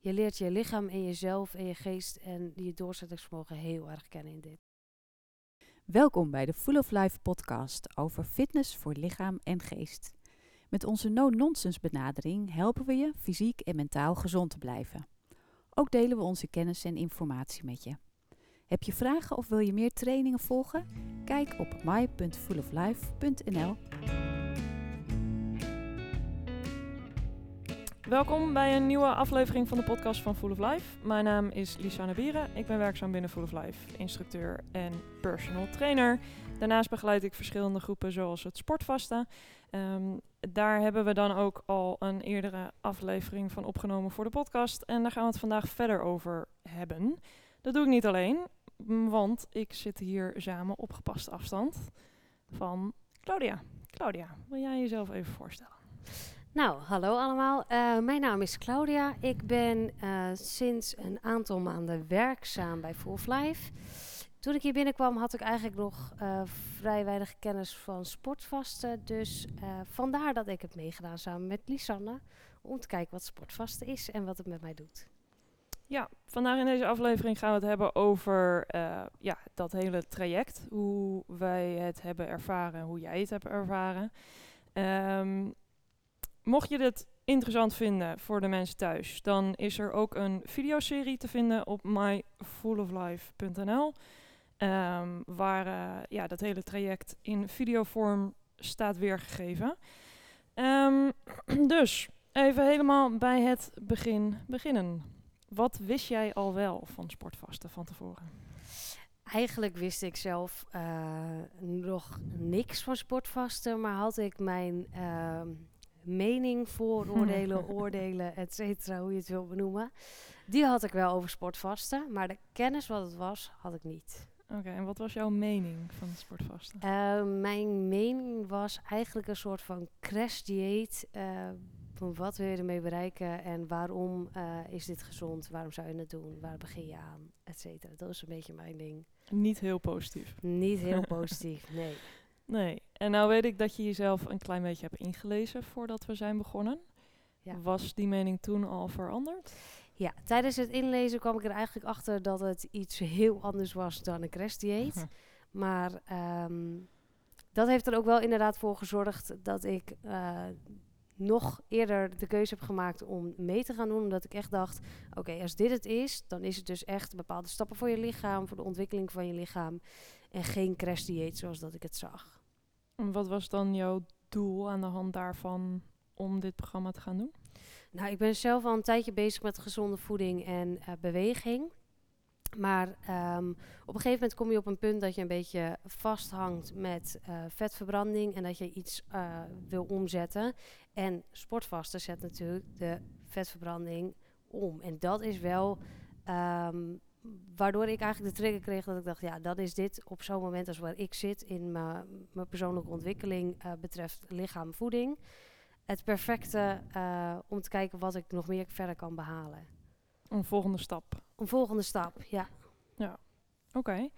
je leert je lichaam en jezelf en je geest en je doorzettingsvermogen heel erg kennen in dit. Welkom bij de Full of Life podcast over fitness voor lichaam en geest. Met onze no-nonsense benadering helpen we je fysiek en mentaal gezond te blijven. Ook delen we onze kennis en informatie met je. Heb je vragen of wil je meer trainingen volgen? Kijk op my.fulloflife.nl. Welkom bij een nieuwe aflevering van de podcast van Full of Life. Mijn naam is Lisanne Bieren. Ik ben werkzaam binnen Full of Life, instructeur en personal trainer. Daarnaast begeleid ik verschillende groepen zoals het sportvasten. Ehm, daar hebben we dan ook al een eerdere aflevering van opgenomen voor de podcast. En daar gaan we het vandaag verder over hebben. Dat doe ik niet alleen, want ik zit hier samen op gepaste afstand van Claudia. Claudia, wil jij jezelf even voorstellen? Nou, hallo allemaal. Uh, mijn naam is Claudia. Ik ben uh, sinds een aantal maanden werkzaam bij Full of Life. Toen ik hier binnenkwam had ik eigenlijk nog uh, vrij weinig kennis van sportvasten. Dus vandaar dat ik heb meegedaan samen met Lisanne. Om te kijken wat sportvasten is en wat het met mij doet. Ja, vandaag in deze aflevering gaan we het hebben over ja, dat hele traject. Hoe wij het hebben ervaren, hoe jij het hebt ervaren. Um, Mocht je dit interessant vinden voor de mensen thuis, dan is er ook een videoserie te vinden op myfulloflife.nl. Ehm, waar uh, ja, dat hele traject in videovorm staat weergegeven. Um, dus even helemaal bij het begin beginnen. Wat wist jij al wel van sportvasten van tevoren? Eigenlijk wist ik zelf uh, nog niks van sportvasten, maar had ik mijn uh, mening, vooroordelen, oordelen, et cetera, hoe je het wil benoemen. Die had ik wel over sportvasten, maar de kennis wat het was, had ik niet. Oké, en wat was jouw mening van sportvasten? Uh, mijn mening was eigenlijk een soort van crash-dieet. Uh, wat wil je ermee bereiken en waarom uh, is dit gezond? Waarom zou je het doen? Waar begin je aan? Et cetera. Dat is een beetje mijn ding. Niet heel positief. Niet heel positief, nee. Nee. En nou weet ik dat je jezelf een klein beetje hebt ingelezen voordat we zijn begonnen. Ja. Was die mening toen al veranderd? Ja, tijdens het inlezen kwam ik er eigenlijk achter dat het iets heel anders was dan een crashdieet. maar um, dat heeft er ook wel inderdaad voor gezorgd dat ik uh, nog eerder de keuze heb gemaakt om mee te gaan doen. Omdat ik echt dacht, oké, okay, als dit het is, dan is het dus echt bepaalde stappen voor je lichaam, voor de ontwikkeling van je lichaam. En geen crashdieet zoals dat ik het zag. Wat was dan jouw doel aan de hand daarvan om dit programma te gaan doen? Nou, ik ben zelf al een tijdje bezig met gezonde voeding en uh, beweging. Maar um, op een gegeven moment kom je op een punt dat je een beetje vasthangt met uh, vetverbranding en dat je iets uh, wil omzetten. En sportvasten zet natuurlijk de vetverbranding om. En dat is wel um, waardoor ik eigenlijk de trigger kreeg dat ik dacht, ja, dan is dit op zo'n moment als waar ik zit in mijn persoonlijke ontwikkeling uh, betreft lichaam, voeding, het perfecte uh, om te kijken wat ik nog meer verder kan behalen. Een volgende stap. Een volgende stap, ja. Ja, oké. Okay.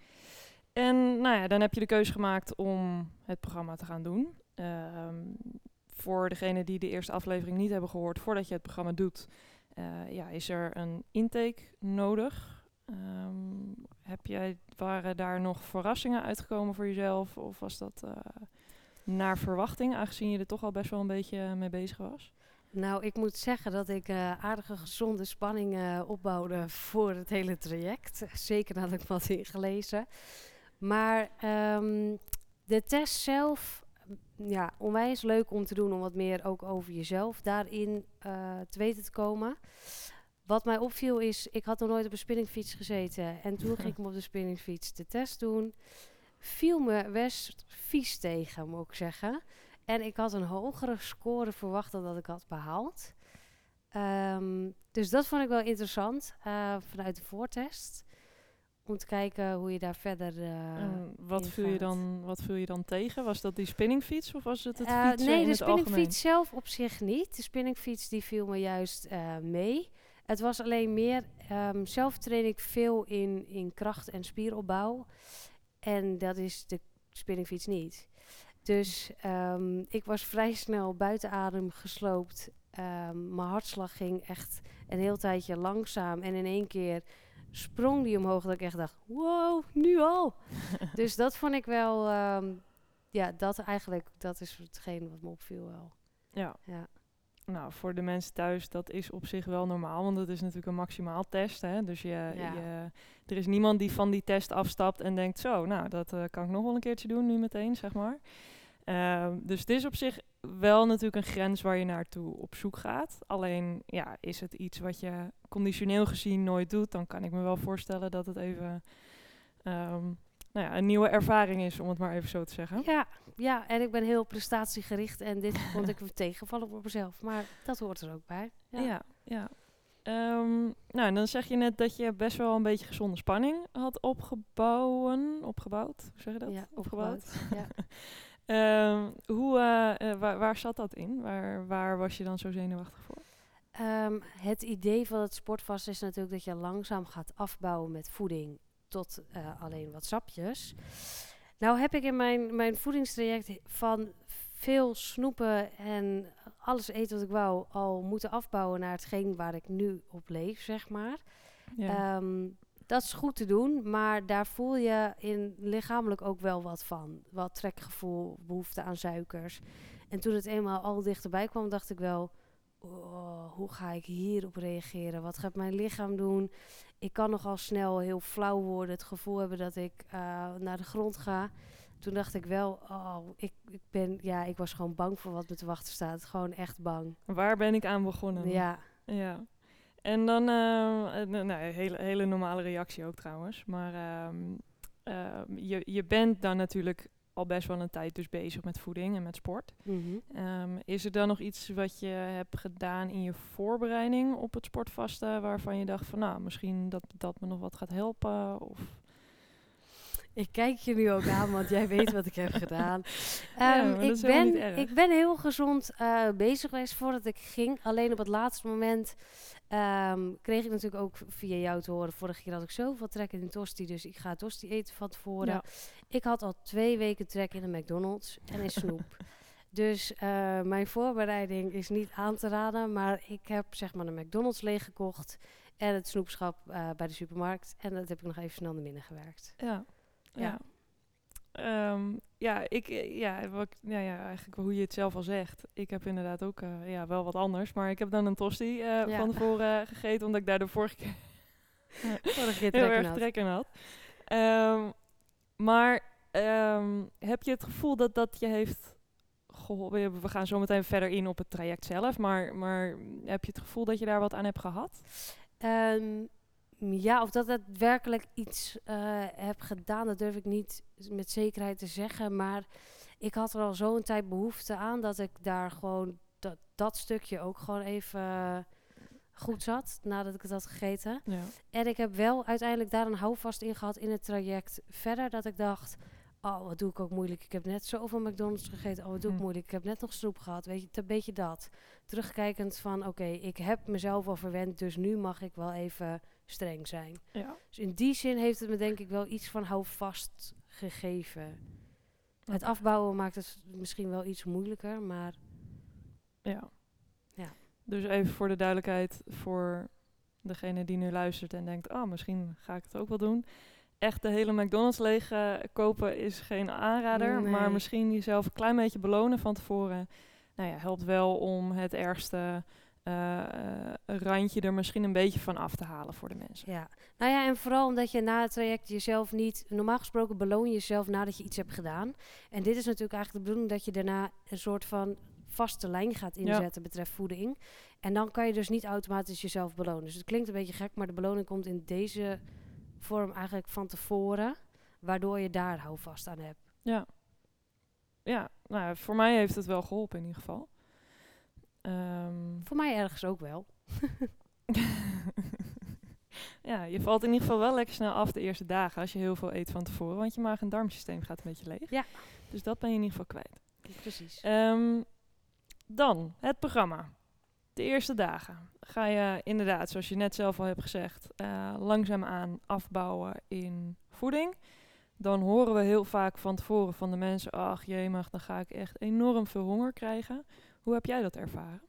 En nou ja, dan heb je de keuze gemaakt om het programma te gaan doen. Uh, voor degenen die de eerste aflevering niet hebben gehoord, voordat je het programma doet, uh, ja, is er een intake nodig. Um, heb jij, waren daar nog verrassingen uitgekomen voor jezelf? Of was dat uh, naar verwachting, aangezien je er toch al best wel een beetje mee bezig was? Nou, ik moet zeggen dat ik uh, aardige gezonde spanning uh, opbouwde voor het hele traject. Zeker nadat ik wat ingelezen. Maar um, de test zelf, ja, onwijs leuk om te doen om wat meer ook over jezelf daarin te weten te komen. Wat mij opviel is, ik had nog nooit op een spinningfiets gezeten. En toen ging ik me op de spinningfiets de test doen. Viel me best vies tegen, moet ik zeggen. En ik had een hogere score verwacht dan dat ik had behaald. Um, dus dat vond ik wel interessant uh, vanuit de voortest. Om te kijken hoe je daar verder. Uh, wat, viel je dan, wat viel je dan tegen? Was dat die spinningfiets of was het het uh, fietsen? Nee, de spinningfiets zelf op zich niet. De spinningfiets die viel me juist mee. Het was alleen meer, um, zelf train ik veel in, in kracht en spieropbouw. En dat is de spinningfiets niet. Dus um, ik was vrij snel buiten adem gesloopt Ehm, mijn hartslag ging echt een heel tijdje langzaam. En in één keer sprong die omhoog dat ik echt dacht, wow, nu al. dus dat vond ik wel, ehm, ja, dat eigenlijk, dat is hetgeen wat me opviel wel. Ja. Ja. Nou, voor de mensen thuis, dat is op zich wel normaal, want het is natuurlijk een maximaal test. Hè? Dus je, Ja. je, er is niemand die van die test afstapt en denkt, zo, nou, dat eh, kan ik nog wel een keertje doen nu meteen, zeg maar. Ehm, dus het is op zich wel natuurlijk een grens waar je naartoe op zoek gaat. Alleen, ja, is het iets wat je conditioneel gezien nooit doet, dan kan ik me wel voorstellen dat het even ehm, nou ja, een nieuwe ervaring is, om het maar even zo te zeggen. Ja, ja, en ik ben heel prestatiegericht en dit vond ik tegenvallen voor mezelf. Maar dat hoort er ook bij. Ja, ja. Ehm, nou, en dan zeg je net dat je best wel een beetje gezonde spanning had opgebouwen. Opgebouwd? Hoe zeg je dat? Ja, opgebouwd. Ja. Ehm, hoe, eh, eh, waar, waar zat dat in? Waar, waar was je dan zo zenuwachtig voor? Ehm, het idee van het sportvast is natuurlijk dat je langzaam gaat afbouwen met voeding tot eh, alleen wat sapjes. Nou heb ik in mijn, mijn voedingstraject van veel snoepen en alles eten wat ik wou al moeten afbouwen naar hetgeen waar ik nu op leef, zeg maar. Ja. Ehm, dat is goed te doen, maar daar voel je in lichamelijk ook wel wat van. Wat trekgevoel, behoefte aan suikers. En toen het eenmaal al dichterbij kwam, dacht ik wel... "Oh, hoe ga ik hierop reageren? Wat gaat mijn lichaam doen? Ik kan nogal snel heel flauw worden. Het gevoel hebben dat ik eh, naar de grond ga. Toen dacht ik wel, oh, ik, ik ben... Ja, ik was gewoon bang voor wat me te wachten staat. Gewoon echt bang. waar ben ik aan begonnen? Ja, Ja. En dan, nou, nou, hele, hele normale reactie ook trouwens. Maar ehm, ehm, je, je bent dan natuurlijk al best wel een tijd dus bezig met voeding en met sport. mhm. Ehm, is er dan nog iets wat je hebt gedaan in je voorbereiding op het sportvasten waarvan je dacht van nou, misschien dat dat me nog wat gaat helpen? Of... Ik kijk je nu ook aan, want jij weet wat ik heb gedaan. Ja, Ehm, ik, ben, ik ben heel gezond eh, bezig geweest voordat ik ging. Alleen op het laatste moment ehm, kreeg ik natuurlijk ook via jou te horen. Vorige keer had ik zoveel trek in een tosti, dus ik ga tosti eten van tevoren. Ja. Ik had al twee weken trek in een McDonald's en in snoep. dus eh, mijn voorbereiding is niet aan te raden. Maar ik heb zeg maar een McDonald's leeggekocht en het snoepschap eh, bij de supermarkt. En dat heb ik nog even snel naar binnen gewerkt. Ja. Ja. Ja. Ehm, ja, ik, eh, ja, wat, ja, ja, eigenlijk hoe je het zelf al zegt. Ik heb inderdaad ook eh, ja, wel wat anders. Maar ik heb dan een tosti eh, Ja. van tevoren eh, gegeten, omdat ik daar de vorige keer Vorige keer heel erg trek in had. Ehm, maar ehm, heb je het gevoel dat dat je heeft geholpen? We gaan zo meteen verder in op het traject zelf. Maar, maar heb je het gevoel dat je daar wat aan hebt gehad? Ja, of dat het werkelijk iets eh, heb gedaan, dat durf ik niet met zekerheid te zeggen. Maar ik had er al zo'n tijd behoefte aan dat ik daar gewoon dat, dat stukje ook gewoon even goed zat nadat ik het had gegeten. Ja. En ik heb wel uiteindelijk daar een houvast in gehad in het traject verder. Dat ik dacht, oh wat doe ik ook moeilijk. Ik heb net zoveel McDonald's gegeten. Oh wat doe ik Hm. moeilijk. Ik heb net nog snoep gehad. Weet je, een beetje dat. Terugkijkend van, oké, ik heb mezelf al verwend. Dus nu mag ik wel even streng zijn. Ja. Dus in die zin heeft het me denk ik wel iets van houvast gegeven. Het afbouwen maakt het misschien wel iets moeilijker, maar Ja. Ja. Dus even voor de duidelijkheid, voor degene die nu luistert en denkt, oh, misschien ga ik het ook wel doen. Echt de hele McDonald's leeg eh, kopen is geen aanrader, maar misschien jezelf een klein beetje belonen van tevoren. Nou ja, helpt wel om het ergste eh, eh, randje er misschien een beetje van af te halen voor de mensen. ja. Nou ja, en vooral omdat je na het traject jezelf niet... Normaal gesproken beloon je jezelf nadat je iets hebt gedaan. En dit is natuurlijk eigenlijk de bedoeling dat je daarna een soort van vaste lijn gaat inzetten betreft voeding. En dan kan je dus niet automatisch jezelf belonen. Dus het klinkt een beetje gek, maar de beloning komt in deze vorm eigenlijk van tevoren. Waardoor je daar houvast aan hebt. Ja. Ja, nou, ja, voor mij heeft het wel geholpen in ieder geval. Ehm, Voor mij ergens ook wel. ja, je valt in ieder geval wel lekker snel af de eerste dagen als je heel veel eet van tevoren. Want je maag- en darmsysteem gaat een beetje leeg. Ja. Dus dat ben je in ieder geval kwijt. Precies. Ehm, dan het programma. De eerste dagen ga je inderdaad, zoals je net zelf al hebt gezegd, eh langzaamaan afbouwen in voeding. Dan horen we heel vaak van tevoren van de mensen, ach jemig, dan ga ik echt enorm veel honger krijgen. Hoe heb jij dat ervaren?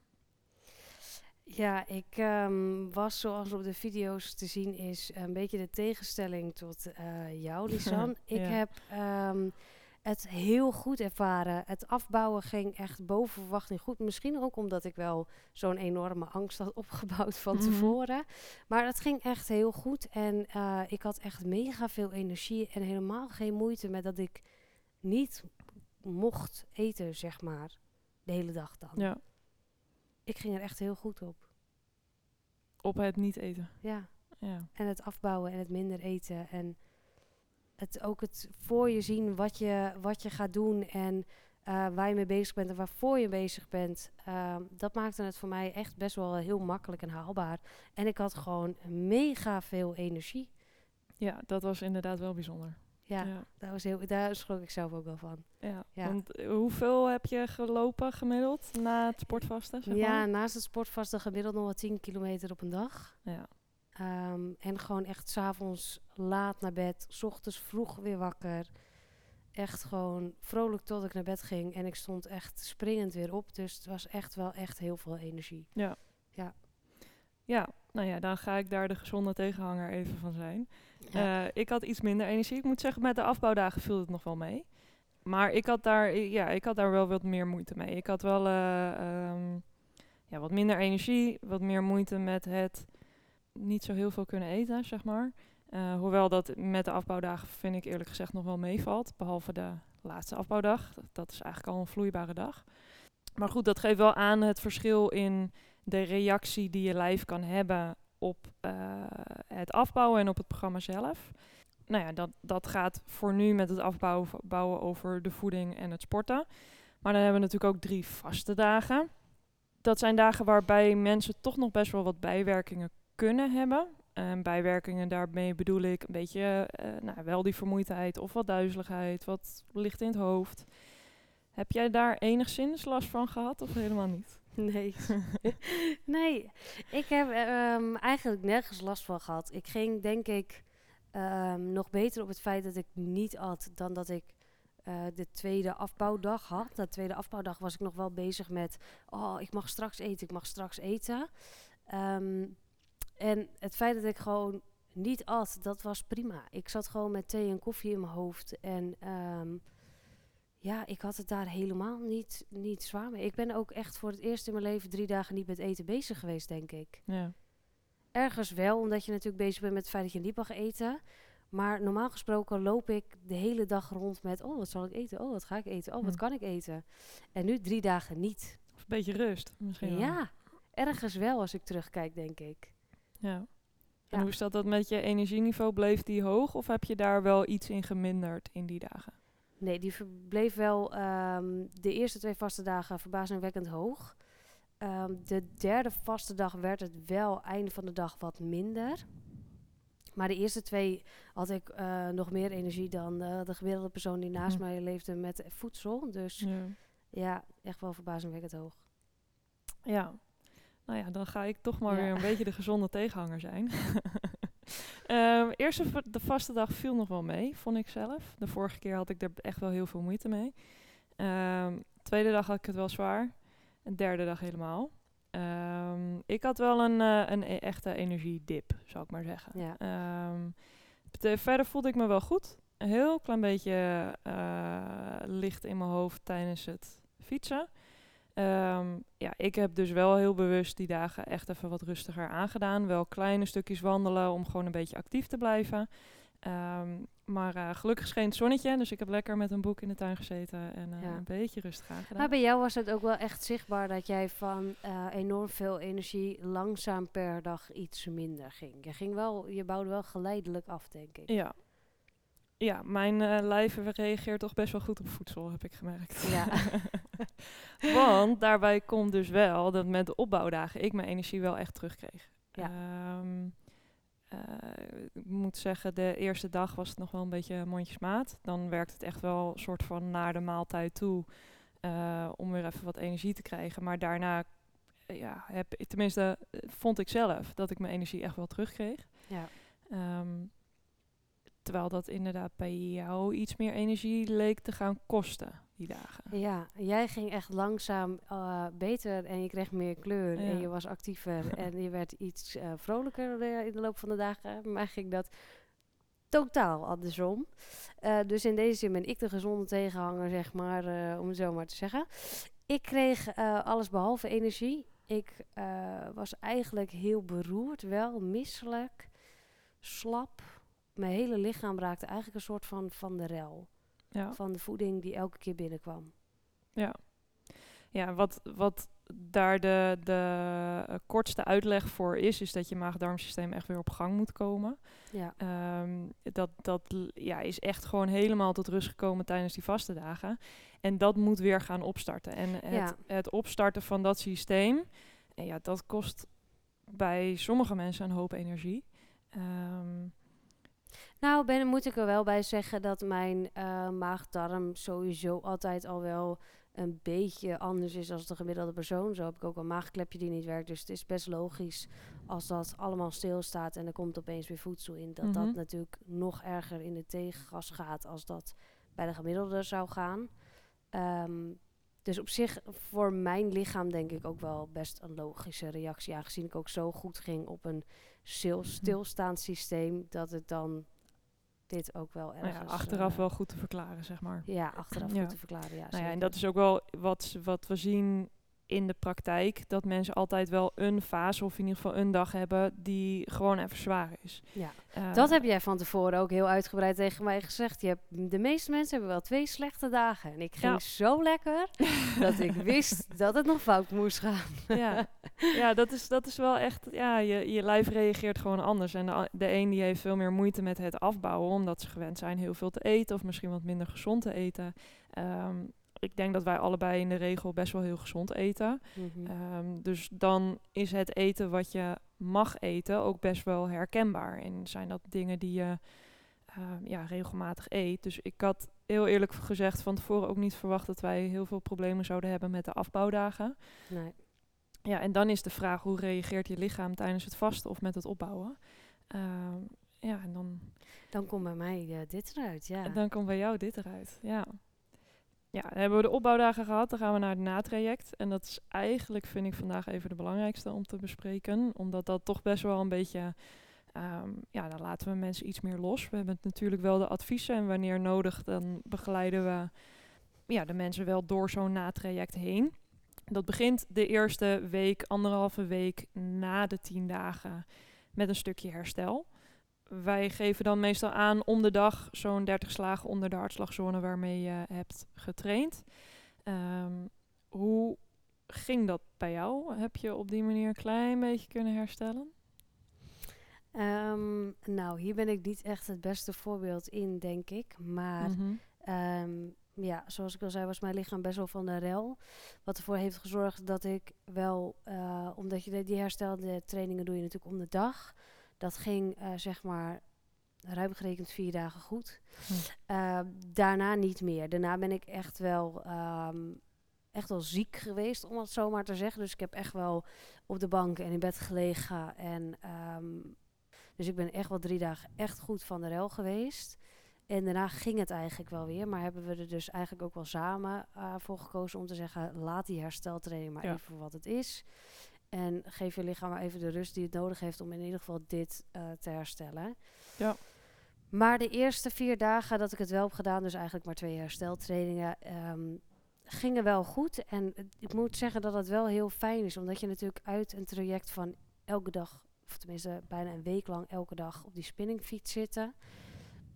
Ja, ik ehm, was zoals op de video's te zien is een beetje de tegenstelling tot eh, jou, Lisan. ik heb ehm, het heel goed ervaren. Het afbouwen ging echt boven verwachting goed. Misschien ook omdat ik wel zo'n enorme angst had opgebouwd van Mhm. tevoren. Maar het ging echt heel goed. En eh, ik had echt mega veel energie en helemaal geen moeite met dat ik niet mocht eten, zeg maar. De hele dag dan. Ja, Ik ging er echt heel goed op. op het niet eten. Ja. Ja. En het afbouwen en het minder eten. En het ook het voor je zien wat je, wat je gaat doen en eh, waar je mee bezig bent en waarvoor je bezig bent. Ehm, dat maakte het voor mij echt best wel heel makkelijk en haalbaar. En ik had gewoon mega veel energie. ja, dat was inderdaad wel bijzonder. Ja, ja. Daar, was heel, daar schrok ik zelf ook wel van. Ja, Ja. want eh, hoeveel heb je gelopen gemiddeld na het sportvasten? Zeg ja, naast het sportvasten gemiddeld nog wel 10 kilometer op een dag. ja. Ehm, en gewoon echt s'avonds laat naar bed, s ochtends vroeg weer wakker. Echt gewoon vrolijk tot ik naar bed ging. En ik stond echt springend weer op. Dus het was echt wel echt heel veel energie. Ja, nou ja, dan ga ik daar de gezonde tegenhanger even van zijn. Eh, ik had iets minder energie. Ik moet zeggen, met de afbouwdagen viel het nog wel mee. Maar ik had daar, ja, ik had daar wel wat meer moeite mee. Ik had wel eh, ehm, ja, wat minder energie, wat meer moeite met het niet zo heel veel kunnen eten, zeg maar. Eh, hoewel dat met de afbouwdagen vind ik eerlijk gezegd nog wel meevalt. Behalve de laatste afbouwdag. Dat is eigenlijk al een vloeibare dag. Maar goed, dat geeft wel aan het verschil in de reactie die je lijf kan hebben op eh, het afbouwen en op het programma zelf. Nou ja, dat, dat gaat voor nu met het afbouwen bouwen over de voeding en het sporten. Maar dan hebben we natuurlijk ook drie vaste dagen. Dat zijn dagen waarbij mensen toch nog best wel wat bijwerkingen kunnen hebben. En bijwerkingen, daarmee bedoel ik een beetje eh, nou, wel die vermoeidheid of wat duizeligheid, wat licht in het hoofd. Heb jij daar enigszins last van gehad of helemaal niet? Nee. nee, ik heb ehm, eigenlijk nergens last van gehad. Ik ging denk ik ehm, nog beter op het feit dat ik niet at dan dat ik eh, de tweede afbouwdag had. De tweede afbouwdag was ik nog wel bezig met, oh, ik mag straks eten, ik mag straks eten. Ehm, en het feit dat ik gewoon niet at, dat was prima. Ik zat gewoon met thee en koffie in mijn hoofd en... ja, ik had het daar helemaal niet, niet zwaar mee. Ik ben ook echt voor het eerst in mijn leven drie dagen niet met eten bezig geweest, denk ik. Ja. Ergens wel, omdat je natuurlijk bezig bent met het feit dat je niet mag eten. Maar normaal gesproken loop ik de hele dag rond met... oh, wat zal ik eten? Oh, wat ga ik eten? Oh, wat Hm. kan ik eten? En nu drie dagen niet. Of een beetje rust misschien wel. Ja, ergens wel als ik terugkijk, denk ik. Ja. En Ja. hoe is dat, dat met je energieniveau? Bleef die hoog of heb je daar wel iets in geminderd in die dagen? Nee, die verbleef wel ehm, de eerste twee vaste dagen verbazingwekkend hoog. Ehm, de derde vaste dag werd het wel einde van de dag wat minder. Maar de eerste twee had ik eh, nog meer energie dan eh, de gemiddelde persoon die naast Hm. mij leefde met voedsel. Dus Ja. ja, echt wel verbazingwekkend hoog. ja. Nou ja, dan ga ik toch maar Ja. weer een beetje de gezonde tegenhanger zijn. Ehm eerste de vaste dag viel nog wel mee, vond ik zelf. De vorige keer had ik er echt wel heel veel moeite mee. Ehm, tweede dag had ik het wel zwaar. En derde dag helemaal. Ehm, ik had wel een, eh, een e- echte energiedip, zou ik maar zeggen. Ja. Verder voelde ik me wel goed. Een heel klein beetje eh, licht in mijn hoofd tijdens het fietsen. Ehm, ja, ik heb dus wel heel bewust die dagen echt even wat rustiger aangedaan. Wel kleine stukjes wandelen om gewoon een beetje actief te blijven. Ehm, maar eh, gelukkig scheen het zonnetje, dus ik heb lekker met een boek in de tuin gezeten en eh, Ja. een beetje rustig aangedaan. Maar bij jou was het ook wel echt zichtbaar dat jij van eh, enorm veel energie langzaam per dag iets minder ging. Je, ging wel, je bouwde wel geleidelijk af, denk ik. Ja. Ja, mijn lijf reageert toch best wel goed op voedsel, heb ik gemerkt. Ja. Want daarbij komt dus wel dat met de opbouwdagen ik mijn energie wel echt terugkreeg. Ja. Ehm, eh, ik moet zeggen, de eerste dag was het nog wel een beetje mondjesmaat. Dan werkt het echt wel een soort van naar de maaltijd toe eh, om weer even wat energie te krijgen. Maar daarna, eh, ja, heb, tenminste, vond ik zelf dat ik mijn energie echt wel terugkreeg. ja. Ehm, terwijl dat inderdaad bij jou iets meer energie leek te gaan kosten die dagen. Ja, jij ging echt langzaam uh, beter en je kreeg meer kleur en je was actiever en je werd iets eh, vrolijker eh, in de loop van de dagen. Maar ging dat totaal andersom. Eh, dus in deze zin ben ik de gezonde tegenhanger, zeg maar, eh, om het zo maar te zeggen. Ik kreeg eh, alles behalve energie. Ik eh, was eigenlijk heel beroerd, wel misselijk, slap. Mijn hele lichaam raakte eigenlijk een soort van van de rel. Ja. Van de voeding die elke keer binnenkwam. Ja, ja wat, wat daar de, de eh, kortste uitleg voor is, is dat je maag-darmsysteem echt weer op gang moet komen. Ja. Ehm, dat dat ja, is echt gewoon helemaal tot rust gekomen tijdens die vaste dagen. En dat moet weer gaan opstarten. En het, Ja. het opstarten van dat systeem, en ja, dat kost bij sommige mensen een hoop energie. Ehm, Nou, ben, moet ik er wel bij zeggen dat mijn eh maag-darm sowieso altijd al wel een beetje anders is dan de gemiddelde persoon. Zo heb ik ook een maagklepje die niet werkt. Dus het is best logisch als dat allemaal stilstaat en er komt opeens weer voedsel in. Dat Mhm. dat natuurlijk nog erger in de tegengas gaat als dat bij de gemiddelde zou gaan. Ehm, dus op zich, voor mijn lichaam denk ik ook wel best een logische reactie. Aangezien ik ook zo goed ging op een stil, Mhm. stilstaand systeem, dat het dan dit ook wel nou ergens... ja, achteraf eh, wel goed te verklaren, zeg maar. Ja, achteraf Ja. goed te verklaren, ja. Nou ja, en dat is ook wel wat, wat we zien in de praktijk. Dat mensen altijd wel een fase of in ieder geval een dag hebben die gewoon even zwaar is. Ja. Eh, Dat heb jij van tevoren ook heel uitgebreid tegen mij gezegd. Je hebt, de meeste mensen hebben wel twee slechte dagen. En ik ging Ja. zo lekker dat ik wist dat het nog fout moest gaan. ja, ja dat, is, dat is wel echt... Ja, je, je lijf reageert gewoon anders. En de, de een die heeft veel meer moeite met het afbouwen... omdat ze gewend zijn heel veel te eten... of misschien wat minder gezond te eten. Ehm, ik denk dat wij allebei in de regel best wel heel gezond eten. Mhm. Ehm, dus dan is het eten wat je mag eten ook best wel herkenbaar. En zijn dat dingen die je ehm, ja, regelmatig eet. Dus ik had heel eerlijk gezegd van tevoren ook niet verwacht dat wij heel veel problemen zouden hebben met de afbouwdagen. nee. Ja, en dan is de vraag hoe reageert je lichaam tijdens het vasten of met het opbouwen. Ehm, ja, en dan, Dan komt bij mij dit eruit, ja. dan komt bij jou dit eruit. Ja. Ja, dan hebben we de opbouwdagen gehad. Dan gaan we naar het natraject. En dat is eigenlijk, vind ik vandaag even de belangrijkste om te bespreken. Omdat dat toch best wel een beetje... ehm, ja, dan laten we mensen iets meer los. We hebben natuurlijk wel de adviezen. En wanneer nodig, dan begeleiden we ja, de mensen wel door zo'n natraject heen. Dat begint de eerste week, anderhalve week na de tien dagen met een stukje herstel. Wij geven dan meestal aan om de dag zo'n 30 slagen onder de hartslagzone waarmee je hebt getraind. Ehm, hoe ging dat bij jou? Heb je op die manier een klein beetje kunnen herstellen? Ehm, nou, hier ben ik niet echt het beste voorbeeld in, denk ik. Maar Mhm. Ehm, ja, zoals ik al zei, was mijn lichaam best wel van de rel. Wat ervoor heeft gezorgd dat ik wel, eh, omdat je de, die herstelde trainingen doe je natuurlijk om de dag. Dat ging eh, zeg maar ruim gerekend vier dagen goed. Hm. Ehm, daarna niet meer. Daarna ben ik echt wel, ehm, echt wel ziek geweest, om het zo maar te zeggen. Dus ik heb echt wel op de bank en in bed gelegen. En, ehm, dus ik ben echt wel drie dagen echt goed van de rel geweest. En daarna ging het eigenlijk wel weer. Maar hebben we er dus eigenlijk ook wel samen eh, voor gekozen om te zeggen... laat die hersteltraining maar Ja. even voor wat het is. En geef je lichaam maar even de rust die het nodig heeft... om in ieder geval dit eh, te herstellen. Ja. Maar de eerste vier dagen dat ik het wel heb gedaan... dus eigenlijk maar twee hersteltrainingen... ehm, gingen wel goed. En ik moet zeggen dat het wel heel fijn is. Omdat je natuurlijk uit een traject van elke dag... of tenminste bijna een week lang elke dag op die spinningfiets zitten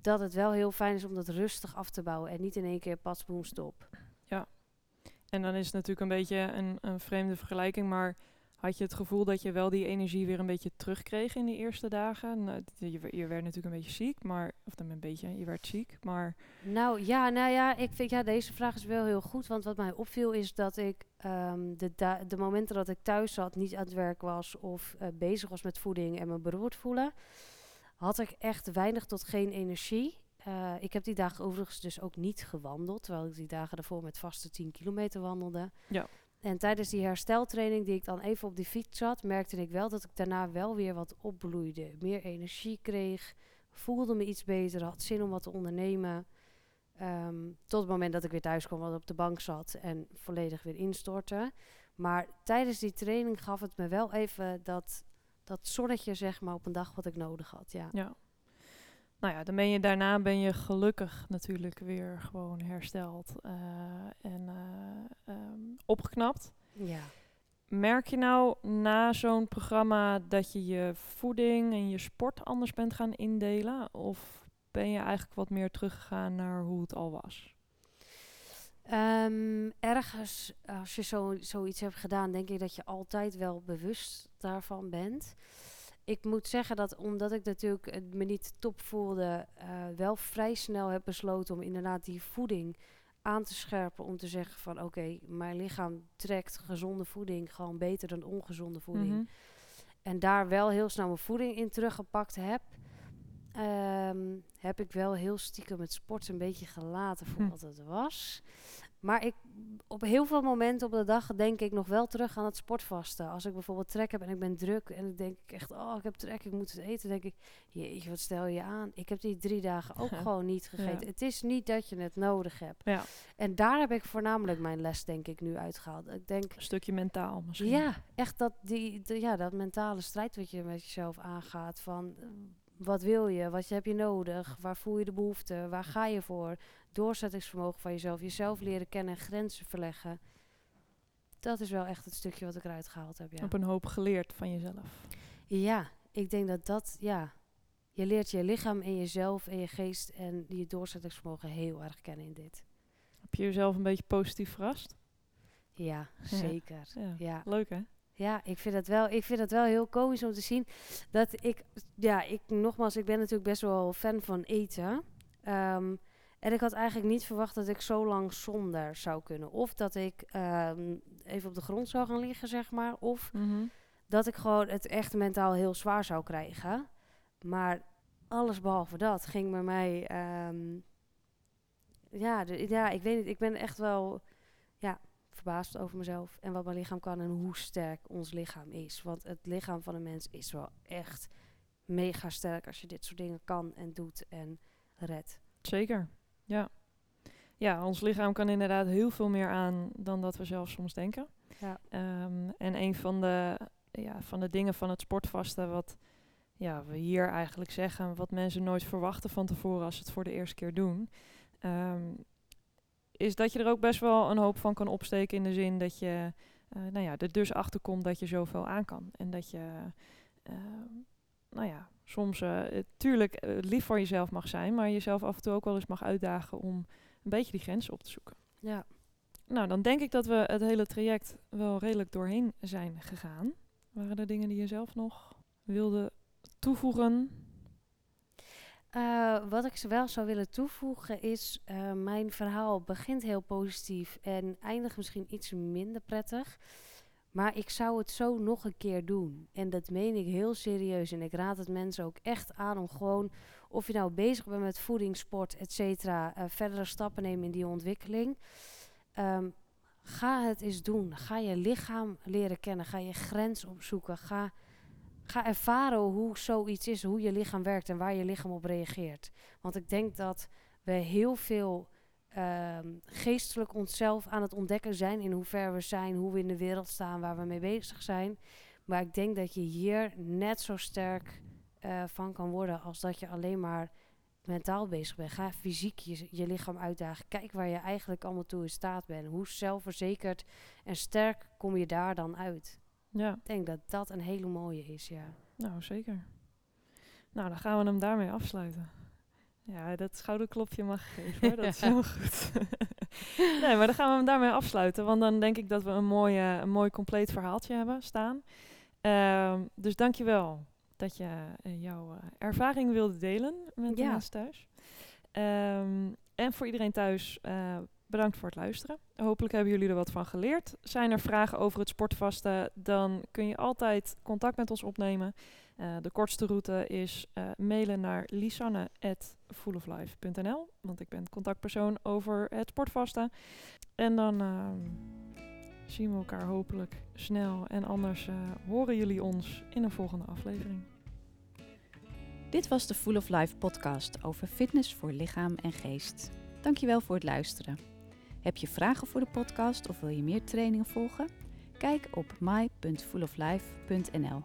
dat het wel heel fijn is om dat rustig af te bouwen en niet in één keer pas boem stop. En dan is het natuurlijk een beetje een, een vreemde vergelijking, maar had je het gevoel dat je wel die energie weer een beetje terugkreeg in die eerste dagen? Nou, je, je werd natuurlijk een beetje ziek, maar, of dan een beetje, je werd ziek, maar Nou ja, nou ja, ik vind ja, deze vraag is wel heel goed. Want wat mij opviel is dat ik ehm, de, de momenten dat ik thuis zat, niet aan het werk was of eh, bezig was met voeding en me beroerd voelen, had ik echt weinig tot geen energie. Eh, ik heb die dagen overigens dus ook niet gewandeld, terwijl ik die dagen daarvoor met vaste 10 kilometer wandelde. Ja. En tijdens die hersteltraining die ik dan even op die fiets zat, merkte ik wel dat ik daarna wel weer wat opbloeide. Meer energie kreeg, voelde me iets beter, had zin om wat te ondernemen. Ehm, tot het moment dat ik weer thuis kwam, wat op de bank zat en volledig weer instortte. Maar tijdens die training gaf het me wel even dat, dat zonnetje, zeg maar, op een dag wat ik nodig had. Ja. Ja. Nou ja, dan ben je daarna ben je gelukkig natuurlijk weer gewoon hersteld eh, en eh, ehm, opgeknapt. ja. Merk je nou na zo'n programma dat je je voeding en je sport anders bent gaan indelen? Of ben je eigenlijk wat meer teruggegaan naar hoe het al was? Ehm, ergens, als je zo, zoiets hebt gedaan, denk ik dat je altijd wel bewust daarvan bent. Ik moet zeggen dat omdat ik natuurlijk het me niet top voelde, eh, wel vrij snel heb besloten om inderdaad die voeding aan te scherpen. Om te zeggen van oké, mijn lichaam trekt gezonde voeding gewoon beter dan ongezonde voeding. Mhm. En daar wel heel snel mijn voeding in teruggepakt heb. ehm, heb ik wel heel stiekem het sport een beetje gelaten voor Hm. wat het was. Maar ik, op heel veel momenten op de dag denk ik nog wel terug aan het sportvasten. Als ik bijvoorbeeld trek heb en ik ben druk en ik denk echt, oh ik heb trek, ik moet het eten. denk ik, jeetje, wat stel je aan? Ik heb die drie dagen ook gewoon niet gegeten. Het is niet dat je het nodig hebt. Ja, En daar heb ik voornamelijk mijn les denk ik nu uitgehaald. Ik denk, een stukje mentaal misschien. ja, echt dat, die, de- ja, dat mentale strijd wat je met jezelf aangaat. Van wat wil je, wat heb je nodig, waar voel je de behoefte, waar ga je voor? Doorzettingsvermogen van jezelf, jezelf leren kennen en grenzen verleggen. Dat is wel echt het stukje wat ik eruit gehaald heb, ja. Op een hoop geleerd van jezelf. Ja, ik denk dat dat, ja... Je leert je lichaam en jezelf en je geest en je doorzettingsvermogen heel erg kennen in dit. Heb je jezelf een beetje positief verrast? Ja, zeker. Ja. Ja. Leuk hè? Ja, ik vind, het wel, ik vind het wel heel komisch om te zien dat ik, ja, ik nogmaals, ik ben natuurlijk best wel fan van eten. Ehm, en ik had eigenlijk niet verwacht dat ik zo lang zonder zou kunnen. Of dat ik ehm, even op de grond zou gaan liggen, zeg maar. Of Mhm. dat ik gewoon het echt mentaal heel zwaar zou krijgen. Maar alles behalve dat ging bij mij. ehm, ja, de- ja, ik weet niet. Ik ben echt wel verbaasd over mezelf en wat mijn lichaam kan en hoe sterk ons lichaam is. Want het lichaam van een mens is wel echt mega sterk als je dit soort dingen kan en doet en redt. Zeker, ja. Ja, ons lichaam kan inderdaad heel veel meer aan dan dat we zelf soms denken. Ja. Ehm, en een van de, ja, van de dingen van het sportvasten, wat ja, we hier eigenlijk zeggen, wat mensen nooit verwachten van tevoren als ze het voor de eerste keer doen, ehm, is dat je er ook best wel een hoop van kan opsteken in de zin dat je eh, nou ja, er dus achter komt dat je zoveel aan kan. En dat je, ehm, nou ja, soms eh, het- tuurlijk eh, lief voor jezelf mag zijn, maar jezelf af en toe ook wel eens mag uitdagen om een beetje die grenzen op te zoeken. Ja. Nou, dan denk ik dat we het hele traject wel redelijk doorheen zijn gegaan. Waren er dingen die je zelf nog wilde toevoegen? Eh, wat ik wel zou willen toevoegen is, eh, mijn verhaal begint heel positief en eindigt misschien iets minder prettig. Maar ik zou het zo nog een keer doen. En dat meen ik heel serieus. En ik raad het mensen ook echt aan om gewoon, of je nou bezig bent met voeding, sport, et cetera, eh, verdere stappen nemen in die ontwikkeling. Ehm, ga het eens doen. Ga je lichaam leren kennen. Ga je grens opzoeken. Ga ga ervaren hoe zoiets is, hoe je lichaam werkt en waar je lichaam op reageert. Want ik denk dat we heel veel ehm, geestelijk onszelf aan het ontdekken zijn in hoe ver we zijn, hoe we in de wereld staan, waar we mee bezig zijn. Maar ik denk dat je hier net zo sterk eh, van kan worden als dat je alleen maar mentaal bezig bent. Ga fysiek je, je lichaam uitdagen. Kijk waar je eigenlijk allemaal toe in staat bent. Hoe zelfverzekerd en sterk kom je daar dan uit? Ja, Ik denk dat dat een hele mooie is, ja. nou zeker. Nou, dan gaan we hem daarmee afsluiten. Ja, dat schouderklopje mag geven hoor. Dat is heel goed. nee, maar dan gaan we hem daarmee afsluiten. Want dan denk ik dat we een mooi, eh, een mooi compleet verhaaltje hebben staan. Ehm, dus dankjewel dat je eh, jouw eh, ervaring wilde delen met de Ja. mensen thuis. Ehm, en voor iedereen thuis, eh, bedankt voor het luisteren. Hopelijk hebben jullie er wat van geleerd. Zijn er vragen over het sportvasten, dan kun je altijd contact met ons opnemen. Eh, de kortste route is eh, mailen naar lisanne.fulloflife.nl, want ik ben contactpersoon over het sportvasten. En dan ehm, zien we elkaar hopelijk snel. En anders eh, horen jullie ons in een volgende aflevering. Dit was de Full of Life podcast over fitness voor lichaam en geest. Dankjewel voor het luisteren. Heb je vragen voor de podcast of wil je meer trainingen volgen? Kijk op my.fulloflife.nl.